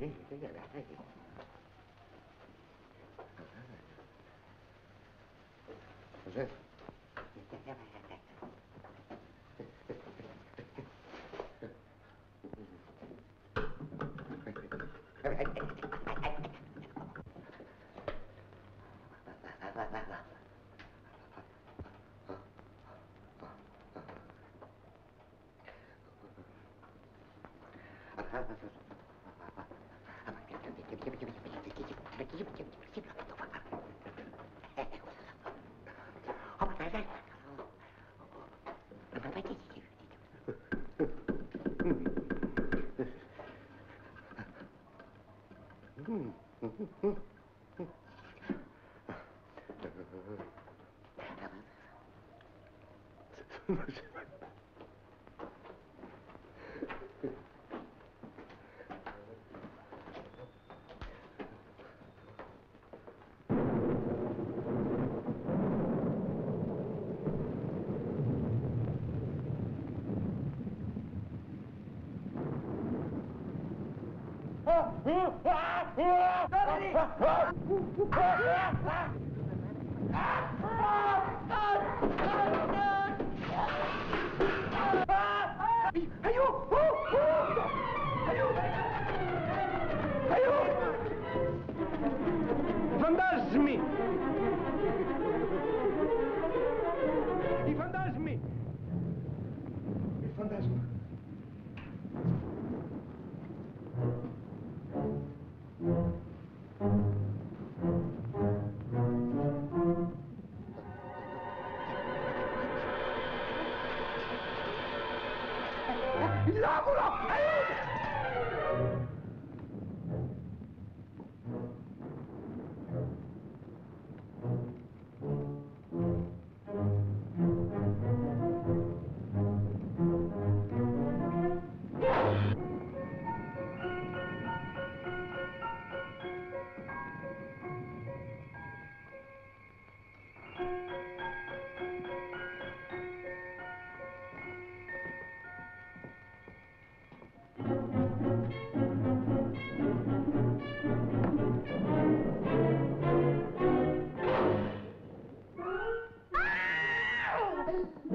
ないじゃない。Ha ha ha. Ну, Fantasmi! I fantasmi! Il fantasma. 拉过来！哎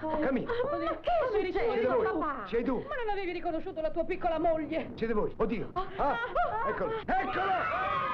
Camilla. Ma, ma che succede, papà? Sei tu. Ma non avevi riconosciuto la tua piccola moglie? Siete voi. Oddio. Ah, eccola. Ah, ah, ah, eccola!